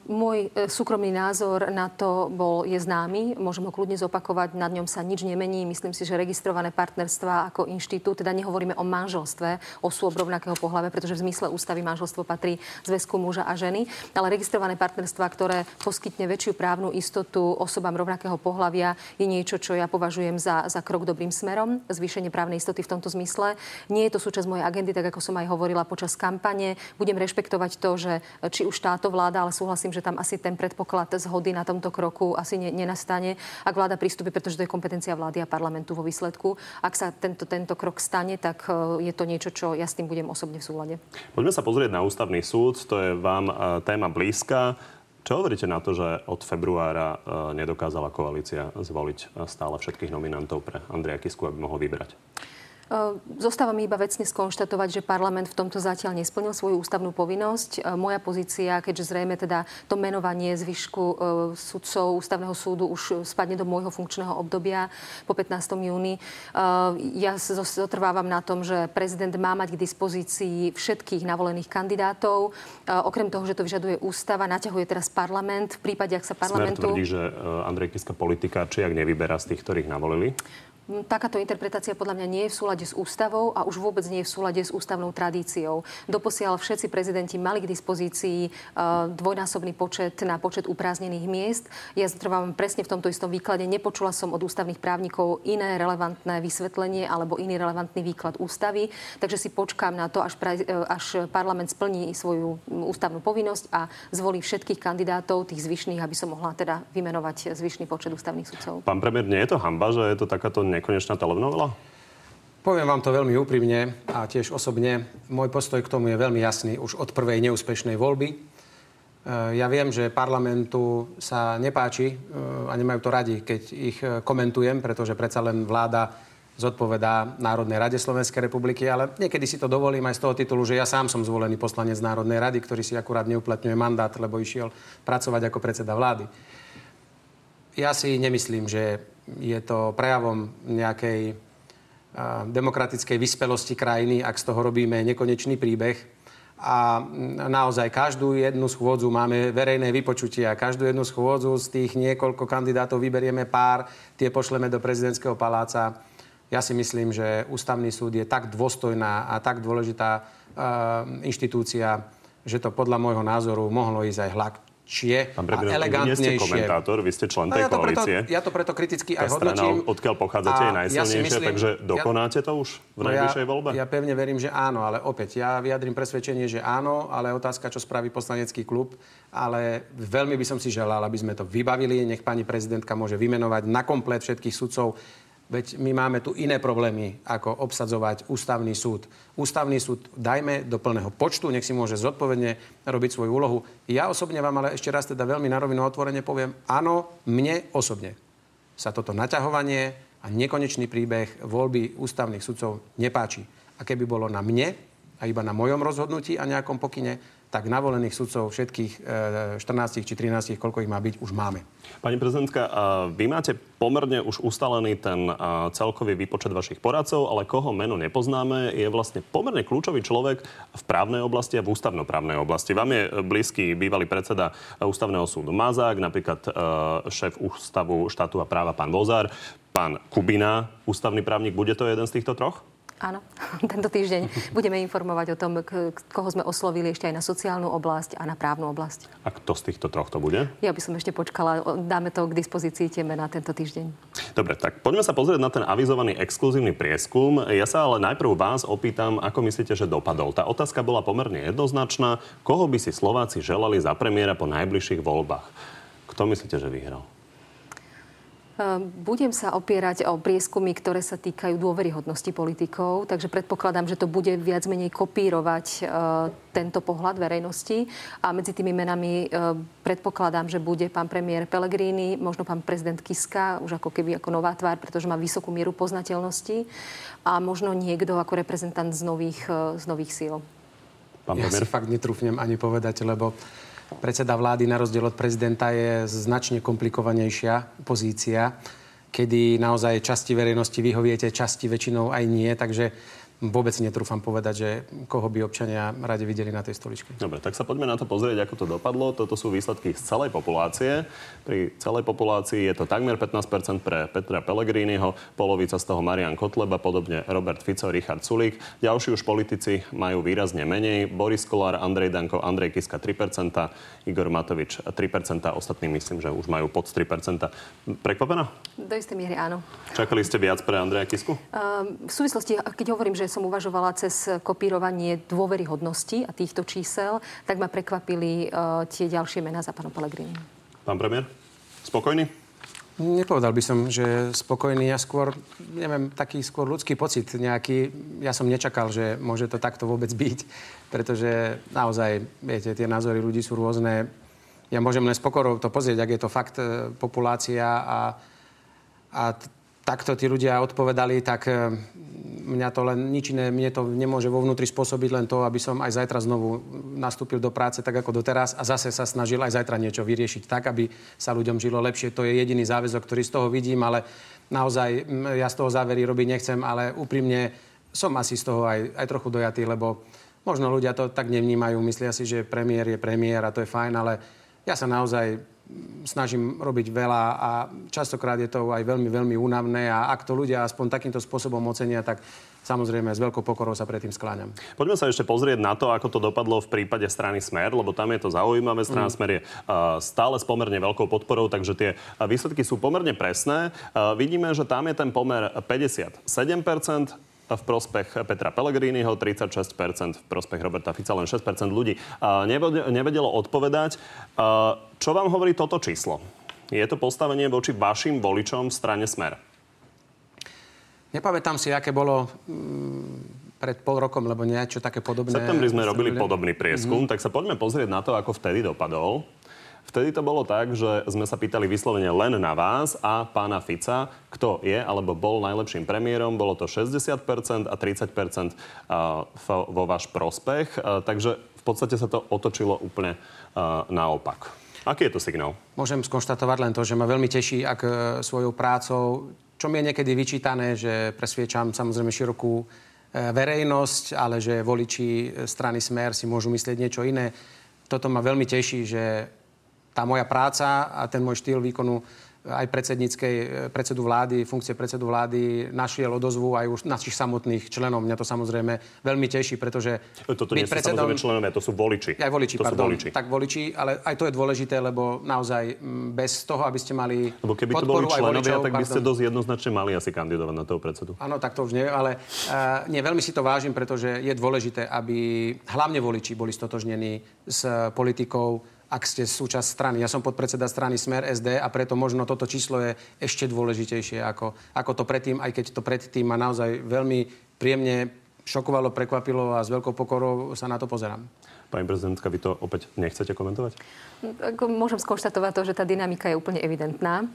D: Môj e, súkromný názor na to bol, je známy, môžem ho kľudne zopakovať, nad ňom sa nič nemení. Myslím si, že registrované partnerstva ako inštitút, teda nehovoríme o manželstve osôb rovnakého pohľave, pretože v zmysle ústavy manželstvo patrí zväzku muža a ženy, ale registrované partnerstva, ktoré poskytne väčšiu právnu istotu osobám rovnakého pohľavia, je niečo, čo ja považujem za, za krok dobrým smerom, zvýšenie právnej istoty v tomto zmysle. Nie je to súčasť mojej agendy, tak ako som aj hovorila počas kampane. Budem rešpektovať to, že či už táto vláda, ale súhlasím, že tam asi ten predpoklad zhody na tomto kroku asi ne, nenastane, ak vláda prístupí, pretože to je kompetencia vlády a parlamentu vo výsledku. Ak sa tento, tento krok stane, tak e, je to niečo, čo ja s tým budem osobne v súlade.
A: Poďme sa pozrieť na ústavný súd. To je vám e, téma blízka. Čo hovoríte na to, že od februára e, nedokázala koalícia zvoliť stále všetkých nominantov pre Andreja Kisku, aby mohol vybrať?
D: Ehm, zostáva mi iba vecne skonštatovať, že parlament v tomto zatiaľ nesplnil svoju ústavnú povinnosť. Ehm, moja pozícia, keďže zrejme teda to menovanie zvyšku ehm, sudcov ústavného súdu už spadne do môjho funkčného obdobia po 15. júni, ja zotrvávam na tom, že prezident má mať k dispozícii všetkých navolených kandidátov. Okrem toho, že to vyžaduje ústava, naťahuje teraz parlament. V prípade, ak sa parlamentu...
A: Smer tvrdí, že Andrej Kiska politika, či ak nevyberá z tých, ktorých navolili?
D: Takáto interpretácia podľa mňa nie je v súlade s ústavou a už vôbec nie je v súlade s ústavnou tradíciou. Doposiaľ všetci prezidenti mali k dispozícii uh, dvojnásobný počet na počet upráznených miest. Ja trvám presne v tomto istom výklade. Nepočula som od ústavných právnikov iné relevantné vysvetlenie alebo iný relevantný výklad ústavy. Takže si počkám na to, až, pre, uh, až parlament splní svoju ústavnú povinnosť a zvolí všetkých kandidátov, tých zvyšných, aby som mohla teda vymenovať zvyšný počet ústavných sudcov.
A: Pán premiér, nie je to hamba, že je to takáto nekonečná telenovela?
E: Poviem vám to veľmi úprimne a tiež osobne. Môj postoj k tomu je veľmi jasný už od prvej neúspešnej voľby. E, ja viem, že parlamentu sa nepáči e, a nemajú to radi, keď ich e, komentujem, pretože predsa len vláda zodpovedá Národnej rade Slovenskej republiky, ale niekedy si to dovolím aj z toho titulu, že ja sám som zvolený poslanec Národnej rady, ktorý si akurát neuplatňuje mandát, lebo išiel pracovať ako predseda vlády. Ja si nemyslím, že je to prejavom nejakej demokratickej vyspelosti krajiny, ak z toho robíme nekonečný príbeh. A naozaj každú jednu schôdzu máme verejné vypočutie a každú jednu schôdzu z tých niekoľko kandidátov vyberieme pár, tie pošleme do prezidentského paláca. Ja si myslím, že ústavný súd je tak dôstojná a tak dôležitá uh, inštitúcia, že to podľa môjho názoru mohlo ísť aj hľad, lepšie
A: Pán a elegantnejšie. Vy ste komentátor, vy ste člen tej ja koalície.
E: Preto, ja to preto kriticky aj
A: hodnotím. Strana, odkiaľ pochádzate, je najsilnejšia, ja myslím, takže dokonáte to už v no najbližšej voľbe?
E: Ja, ja pevne verím, že áno, ale opäť, ja vyjadrím presvedčenie, že áno, ale otázka, čo spraví poslanecký klub. Ale veľmi by som si želal, aby sme to vybavili. Nech pani prezidentka môže vymenovať na komplet všetkých sudcov Veď my máme tu iné problémy, ako obsadzovať ústavný súd. Ústavný súd dajme do plného počtu, nech si môže zodpovedne robiť svoju úlohu. Ja osobne vám ale ešte raz teda veľmi na rovinu otvorene poviem, áno, mne osobne sa toto naťahovanie a nekonečný príbeh voľby ústavných sudcov nepáči. A keby bolo na mne a iba na mojom rozhodnutí a nejakom pokyne, tak navolených sudcov všetkých 14 e, či 13, koľko ich má byť, už máme.
A: Pani prezidentka, vy máte pomerne už ustalený ten celkový výpočet vašich poradcov, ale koho meno nepoznáme, je vlastne pomerne kľúčový človek v právnej oblasti a v ústavnoprávnej oblasti. Vám je blízky bývalý predseda ústavného súdu Mazák, napríklad šéf ústavu štátu a práva pán Vozár, pán Kubina, ústavný právnik. Bude to jeden z týchto troch?
D: Áno, tento týždeň budeme informovať o tom, koho sme oslovili ešte aj na sociálnu oblasť a na právnu oblasť.
A: A kto z týchto troch to bude?
D: Ja by som ešte počkala, dáme to k dispozícii tie na tento týždeň.
A: Dobre, tak poďme sa pozrieť na ten avizovaný exkluzívny prieskum. Ja sa ale najprv vás opýtam, ako myslíte, že dopadol. Tá otázka bola pomerne jednoznačná. Koho by si Slováci želali za premiéra po najbližších voľbách? Kto myslíte, že vyhral?
D: Ehm, budem sa opierať o prieskumy, ktoré sa týkajú dôveryhodnosti politikov, takže predpokladám, že to bude viac menej kopírovať ehm, tento pohľad verejnosti. A medzi tými menami ehm, predpokladám, že bude pán premiér Pellegrini, možno pán prezident Kiska, už ako keby ako nová tvár, pretože má vysokú mieru poznateľnosti a možno niekto ako reprezentant z nových, z nových síl.
E: Pán ja si fakt netrúfnem ani povedať, lebo Predseda vlády na rozdiel od prezidenta je značne komplikovanejšia pozícia, kedy naozaj časti verejnosti vyhoviete, časti väčšinou aj nie. Takže vôbec si netrúfam povedať, že koho by občania radi videli na tej stoličke.
A: Dobre, tak sa poďme na to pozrieť, ako to dopadlo. Toto sú výsledky z celej populácie. Pri celej populácii je to takmer 15% pre Petra Pellegriniho, polovica z toho Marian Kotleba, podobne Robert Fico, Richard Sulík. Ďalší už politici majú výrazne menej. Boris Kolár, Andrej Danko, Andrej Kiska 3%, Igor Matovič 3%, ostatní myslím, že už majú pod 3%. Prekvapená?
D: Do istej miery áno.
A: Čakali ste viac pre Andreja Kisku?
D: Uh, v súvislosti, keď hovorím, že som uvažovala cez kopírovanie dôveryhodnosti a týchto čísel, tak ma prekvapili uh, tie ďalšie mená za pánom Pelegrini.
A: Pán premiér, spokojný?
E: Nepovedal by som, že spokojný. Ja skôr, neviem, taký skôr ľudský pocit nejaký. Ja som nečakal, že môže to takto vôbec byť, pretože naozaj, viete, tie názory ľudí sú rôzne. Ja môžem len s pokorou to pozrieť, ak je to fakt e, populácia a, a takto tí ľudia odpovedali, tak e, mňa to len nič iné, mne to nemôže vo vnútri spôsobiť len to, aby som aj zajtra znovu nastúpil do práce tak ako doteraz a zase sa snažil aj zajtra niečo vyriešiť tak, aby sa ľuďom žilo lepšie. To je jediný záväzok, ktorý z toho vidím, ale naozaj ja z toho závery robiť nechcem, ale úprimne som asi z toho aj, aj trochu dojatý, lebo možno ľudia to tak nevnímajú, myslia si, že premiér je premiér a to je fajn, ale ja sa naozaj snažím robiť veľa a častokrát je to aj veľmi, veľmi únavné a ak to ľudia aspoň takýmto spôsobom ocenia, tak samozrejme s veľkou pokorou sa predtým skláňam.
A: Poďme sa ešte pozrieť na to, ako to dopadlo v prípade strany Smer, lebo tam je to zaujímavé. Strana mm. Smer je uh, stále s pomerne veľkou podporou, takže tie výsledky sú pomerne presné. Uh, vidíme, že tam je ten pomer 57%, v prospech Petra Pellegriniho, 36% v prospech Roberta Fica, len 6% ľudí nevedelo odpovedať. Čo vám hovorí toto číslo? Je to postavenie voči vašim voličom v strane Smer?
E: Nepamätám si, aké bolo mm, pred pol rokom, lebo niečo také podobné.
A: V septembri sme robili podobný prieskum, mm-hmm. tak sa poďme pozrieť na to, ako vtedy dopadol. Vtedy to bolo tak, že sme sa pýtali vyslovene len na vás a pána Fica, kto je alebo bol najlepším premiérom. Bolo to 60% a 30% vo váš prospech. Takže v podstate sa to otočilo úplne naopak. Aký je to signál?
E: Môžem skonštatovať len to, že ma veľmi teší, ak e, svojou prácou, čo mi je niekedy vyčítané, že presviečam samozrejme širokú e, verejnosť, ale že voliči e, strany Smer si môžu myslieť niečo iné. Toto ma veľmi teší, že tá moja práca a ten môj štýl výkonu aj predsedníckej, e, predsedu vlády, funkcie predsedu vlády našiel odozvu aj už našich samotných členov. Mňa to samozrejme veľmi teší, pretože...
A: Toto nie sú predsedom... samozrejme členovia, to sú voliči.
E: Aj voliči, to pardon. Voliči. Tak voliči, ale aj to je dôležité, lebo naozaj bez toho, aby ste mali
A: Lebo keby to boli členovia, voličov, tak by ste dosť jednoznačne mali asi kandidovať na toho predsedu.
E: Áno, tak to už nie, ale uh, nie, veľmi si to vážim, pretože je dôležité, aby hlavne voliči boli stotožnení s politikou ak ste súčasť strany. Ja som podpredseda strany Smer SD a preto možno toto číslo je ešte dôležitejšie ako, ako to predtým, aj keď to predtým ma naozaj veľmi príjemne šokovalo, prekvapilo a s veľkou pokorou sa na to pozerám.
A: Pani prezidentka, vy to opäť nechcete komentovať?
D: Môžem skonštatovať to, že tá dynamika je úplne evidentná.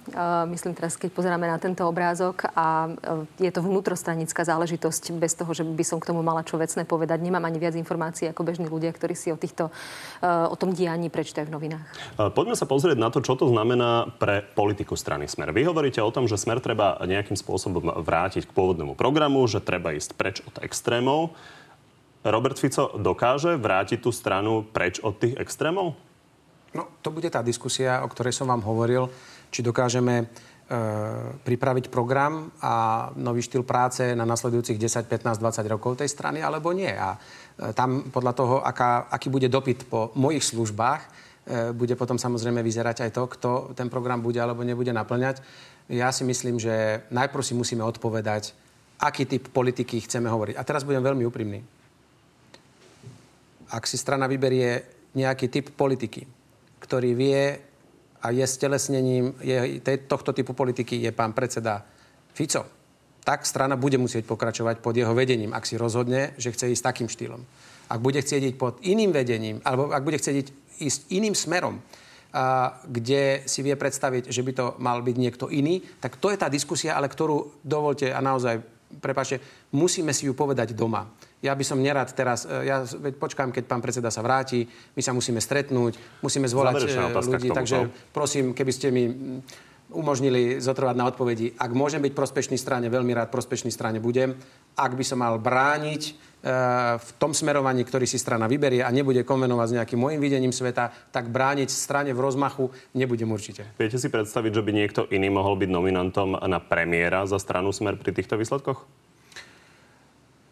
D: Myslím teraz, keď pozeráme na tento obrázok a e, je to vnútrostranická záležitosť bez toho, že by som k tomu mala čo vecné povedať. Nemám ani viac informácií ako bežní ľudia, ktorí si o, týchto, e, o tom dianí prečítajú v novinách.
A: Poďme sa pozrieť na to, čo to znamená pre politiku strany Smer. Vy hovoríte o tom, že Smer treba nejakým spôsobom vrátiť k pôvodnému programu, že treba ísť preč od extrémov. Robert Fico dokáže vrátiť tú stranu preč od tých extrémov?
E: No, to bude tá diskusia, o ktorej som vám hovoril, či dokážeme e, pripraviť program a nový štýl práce na nasledujúcich 10, 15, 20 rokov tej strany, alebo nie. A e, tam podľa toho, aká, aký bude dopyt po mojich službách, e, bude potom samozrejme vyzerať aj to, kto ten program bude alebo nebude naplňať. Ja si myslím, že najprv si musíme odpovedať, aký typ politiky chceme hovoriť. A teraz budem veľmi úprimný ak si strana vyberie nejaký typ politiky, ktorý vie a je stelesnením je, tohto typu politiky je pán predseda Fico, tak strana bude musieť pokračovať pod jeho vedením, ak si rozhodne, že chce ísť takým štýlom. Ak bude chcieť ísť pod iným vedením, alebo ak bude chcieť ísť iným smerom, a, kde si vie predstaviť, že by to mal byť niekto iný, tak to je tá diskusia, ale ktorú dovolte a naozaj, prepáčte, musíme si ju povedať doma ja by som nerad teraz, e, ja počkám, keď pán predseda sa vráti, my sa musíme stretnúť, musíme zvolať e, ľudí, tomu, takže no. prosím, keby ste mi umožnili zotrvať na odpovedi. Ak môžem byť prospešný strane, veľmi rád prospešný strane budem. Ak by som mal brániť e, v tom smerovaní, ktorý si strana vyberie a nebude konvenovať s nejakým môjim videním sveta, tak brániť strane v rozmachu nebudem určite.
A: Viete si predstaviť, že by niekto iný mohol byť nominantom na premiéra za stranu Smer pri týchto výsledkoch?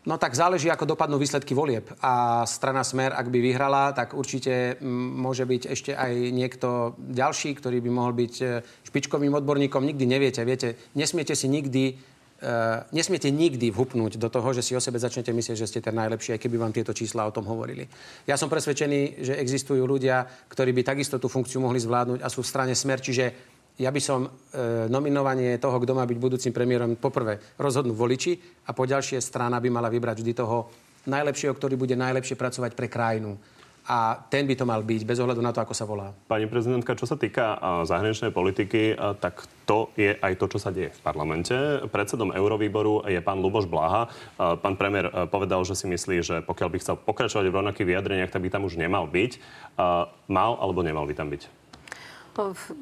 E: No tak záleží, ako dopadnú výsledky volieb. A strana Smer, ak by vyhrala, tak určite môže byť ešte aj niekto ďalší, ktorý by mohol byť e, špičkovým odborníkom. Nikdy neviete. Viete, nesmiete si nikdy Uh, nesmiete nikdy vhupnúť do toho, že si o sebe začnete myslieť, že ste ten najlepší, aj keby vám tieto čísla o tom hovorili. Ja som presvedčený, že existujú ľudia, ktorí by takisto tú funkciu mohli zvládnuť a sú v strane smer, čiže ja by som e, nominovanie toho, kto má byť budúcim premiérom, poprvé rozhodnú voliči a po ďalšie strana by mala vybrať vždy toho najlepšieho, ktorý bude najlepšie pracovať pre krajinu. A ten by to mal byť, bez ohľadu na to, ako sa volá.
A: Pani prezidentka, čo sa týka zahraničnej politiky, tak to je aj to, čo sa deje v parlamente. Predsedom Eurovýboru je pán Luboš Blaha. Pán premiér povedal, že si myslí, že pokiaľ by chcel pokračovať v rovnakých vyjadreniach, tak by tam už nemal byť. Mal alebo nemal by tam byť?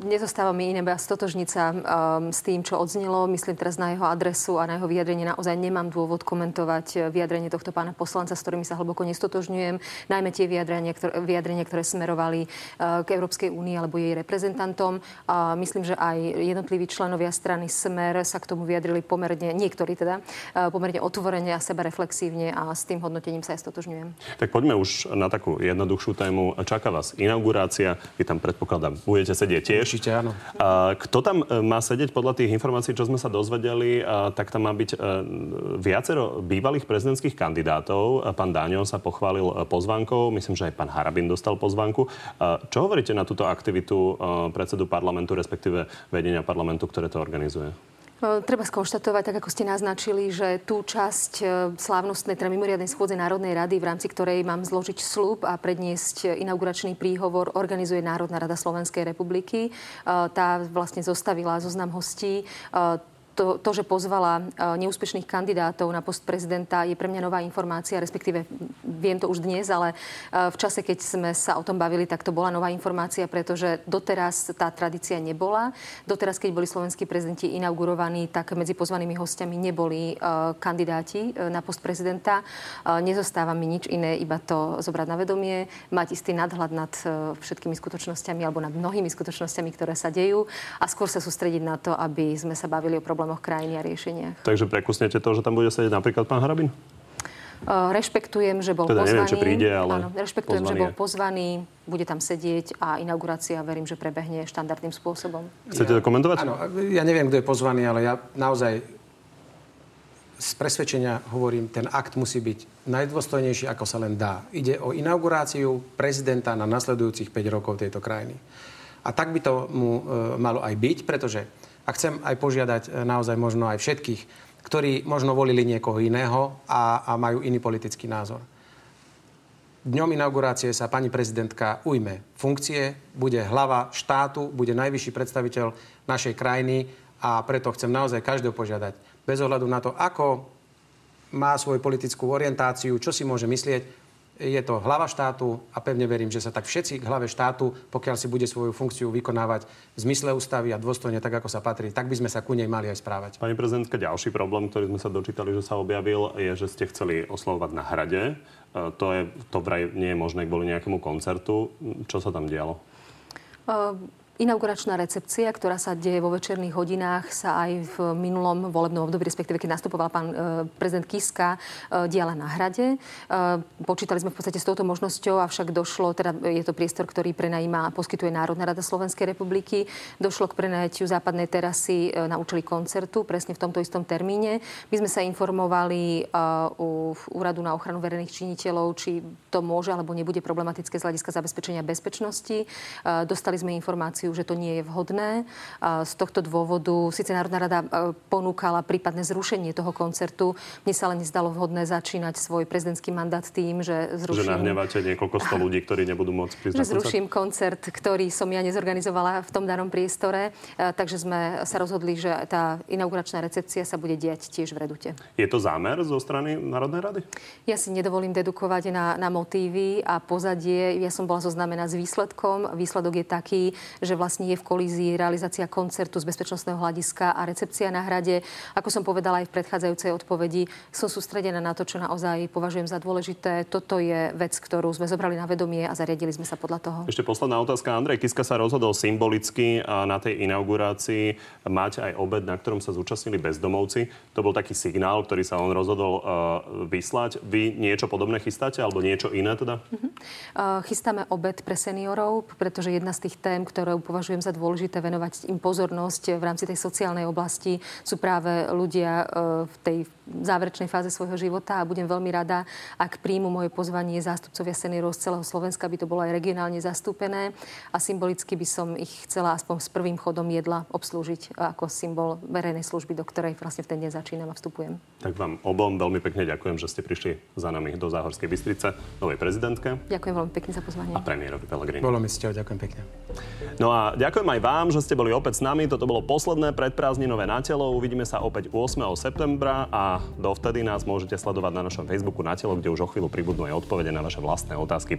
D: Nezostáva mi iné stotožniť sa um, s tým, čo odznelo. Myslím teraz na jeho adresu a na jeho vyjadrenie. Naozaj nemám dôvod komentovať eh, vyjadrenie tohto pána poslanca, s ktorými sa hlboko nestotožňujem. Najmä tie vyjadrenia, ktoré, vyjadrenia, ktoré smerovali uh, k Európskej únii alebo jej reprezentantom. A myslím, že aj jednotliví členovia strany Smer sa k tomu vyjadrili pomerne, niektorí teda, uh, pomerne otvorene a seba reflexívne a s tým hodnotením sa aj stotožňujem.
A: Tak poďme už na takú jednoduchšiu tému. Čaká vás inaugurácia. Vy tam predpokladám, budete sedieť tiež.
E: Určite áno.
A: A, kto tam e, má sedieť podľa tých informácií, čo sme sa dozvedeli, a, tak tam má byť a, e, viacero bývalých prezidentských kandidátov. A pán Dáňo sa pochválil e, pozvánkou, myslím, že aj pán Harabin dostal pozvánku. A, čo hovoríte na túto aktivitu predsedu parlamentu, respektíve vedenia parlamentu, ktoré to organizuje?
D: E, treba skonštatovať, tak ako ste naznačili, že tú časť e, slávnostnej, teda mimoriadnej schôdze Národnej rady, v rámci ktorej mám zložiť slúb a predniesť inauguračný príhovor, organizuje Národná rada Slovenskej republiky. E, tá vlastne zostavila zoznam hostí to, to, že pozvala e, neúspešných kandidátov na post prezidenta, je pre mňa nová informácia, respektíve viem to už dnes, ale e, v čase, keď sme sa o tom bavili, tak to bola nová informácia, pretože doteraz tá tradícia nebola. Doteraz, keď boli slovenskí prezidenti inaugurovaní, tak medzi pozvanými hostiami neboli e, kandidáti na post prezidenta. Nezostáva mi nič iné, iba to zobrať na vedomie, mať istý nadhľad nad všetkými skutočnosťami alebo nad mnohými skutočnosťami, ktoré sa dejú a skôr sa sústrediť na to, aby sme sa bavili o problémoch problémoch krajiny a riešeniach.
A: Takže prekusnete to, že tam bude sedieť napríklad pán Harabin?
D: Rešpektujem, že bol
A: teda
D: pozvaný.
A: Neviem, či príde, ale
D: Áno, rešpektujem, že bol pozvaný, bude tam sedieť a inaugurácia verím, že prebehne štandardným spôsobom.
A: Chcete to komentovať?
E: Áno, ja neviem, kto je pozvaný, ale ja naozaj z presvedčenia hovorím, ten akt musí byť najdôstojnejší, ako sa len dá. Ide o inauguráciu prezidenta na nasledujúcich 5 rokov tejto krajiny. A tak by to mu e, malo aj byť, pretože a chcem aj požiadať e, naozaj možno aj všetkých, ktorí možno volili niekoho iného a, a majú iný politický názor. Dňom inaugurácie sa pani prezidentka ujme funkcie, bude hlava štátu, bude najvyšší predstaviteľ našej krajiny a preto chcem naozaj každého požiadať, bez ohľadu na to, ako má svoju politickú orientáciu, čo si môže myslieť, je to hlava štátu a pevne verím, že sa tak všetci k hlave štátu, pokiaľ si bude svoju funkciu vykonávať v zmysle ústavy a dôstojne tak, ako sa patrí, tak by sme sa ku nej mali aj správať.
A: Pani prezidentka, ďalší problém, ktorý sme sa dočítali, že sa objavil, je, že ste chceli oslovovať na hrade. E, to, je, to vraj nie je možné kvôli nejakému koncertu. Čo sa tam dialo?
D: Uh Inauguračná recepcia, ktorá sa deje vo večerných hodinách, sa aj v minulom volebnom období, respektíve keď nastupoval pán e, prezident Kiska, e, diala na hrade. E, počítali sme v podstate s touto možnosťou, avšak došlo, teda je to priestor, ktorý prenajíma a poskytuje Národná rada Slovenskej republiky. Došlo k prenajatiu západnej terasy na účely koncertu, presne v tomto istom termíne. My sme sa informovali u Úradu na ochranu verejných činiteľov, či to môže alebo nebude problematické z hľadiska zabezpečenia bezpečnosti. Dostali sme informáciu informáciu, že to nie je vhodné. Z tohto dôvodu síce Národná rada e, ponúkala prípadné zrušenie toho koncertu. Mne sa ale nezdalo vhodné začínať svoj prezidentský mandát tým, že zruším...
A: Že nahnevate niekoľko sto ľudí, ktorí nebudú môcť prísť
D: Že zruším koncert, ktorý som ja nezorganizovala v tom danom priestore. E, takže sme sa rozhodli, že tá inauguračná recepcia sa bude diať tiež v Redute.
A: Je to zámer zo strany Národnej rady?
D: Ja si nedovolím dedukovať na, na motívy a pozadie. Ja som bola zoznamená s výsledkom. Výsledok je taký, že vlastne je v kolízii realizácia koncertu z bezpečnostného hľadiska a recepcia na hrade. Ako som povedala aj v predchádzajúcej odpovedi, som sústredená na to, čo naozaj považujem za dôležité. Toto je vec, ktorú sme zobrali na vedomie a zariadili sme sa podľa toho.
A: Ešte posledná otázka. Andrej Kiska sa rozhodol symbolicky na tej inaugurácii mať aj obed, na ktorom sa zúčastnili bezdomovci. To bol taký signál, ktorý sa on rozhodol uh, vyslať. Vy niečo podobné chystáte alebo niečo iné teda? Uh-huh.
D: Uh, chystáme obed pre seniorov, pretože jedna z tých tém, ktoré považujem za dôležité venovať im pozornosť v rámci tej sociálnej oblasti, sú práve ľudia uh, v tej záverečnej fáze svojho života a budem veľmi rada, ak príjmu moje pozvanie zástupcovia seniorov z celého Slovenska, by to bolo aj regionálne zastúpené a symbolicky by som ich chcela aspoň s prvým chodom jedla obslúžiť ako symbol verejnej služby, do ktorej vlastne v ten deň začínam a vstupujem.
A: Tak vám obom veľmi pekne ďakujem, že ste prišli za nami do Záhorskej Bystrice, novej prezidentke.
D: Ďakujem veľmi pekne za pozvanie.
A: A premiérovi Pelegrini.
E: Bolo mi ste, ďakujem pekne.
A: No a ďakujem aj vám, že ste boli opäť s nami. Toto bolo posledné predprázdninové na telo. Uvidíme sa opäť 8. septembra a dovtedy nás môžete sledovať na našom Facebooku na telo, kde už o chvíľu pribudnú aj odpovede na vaše vlastné otázky.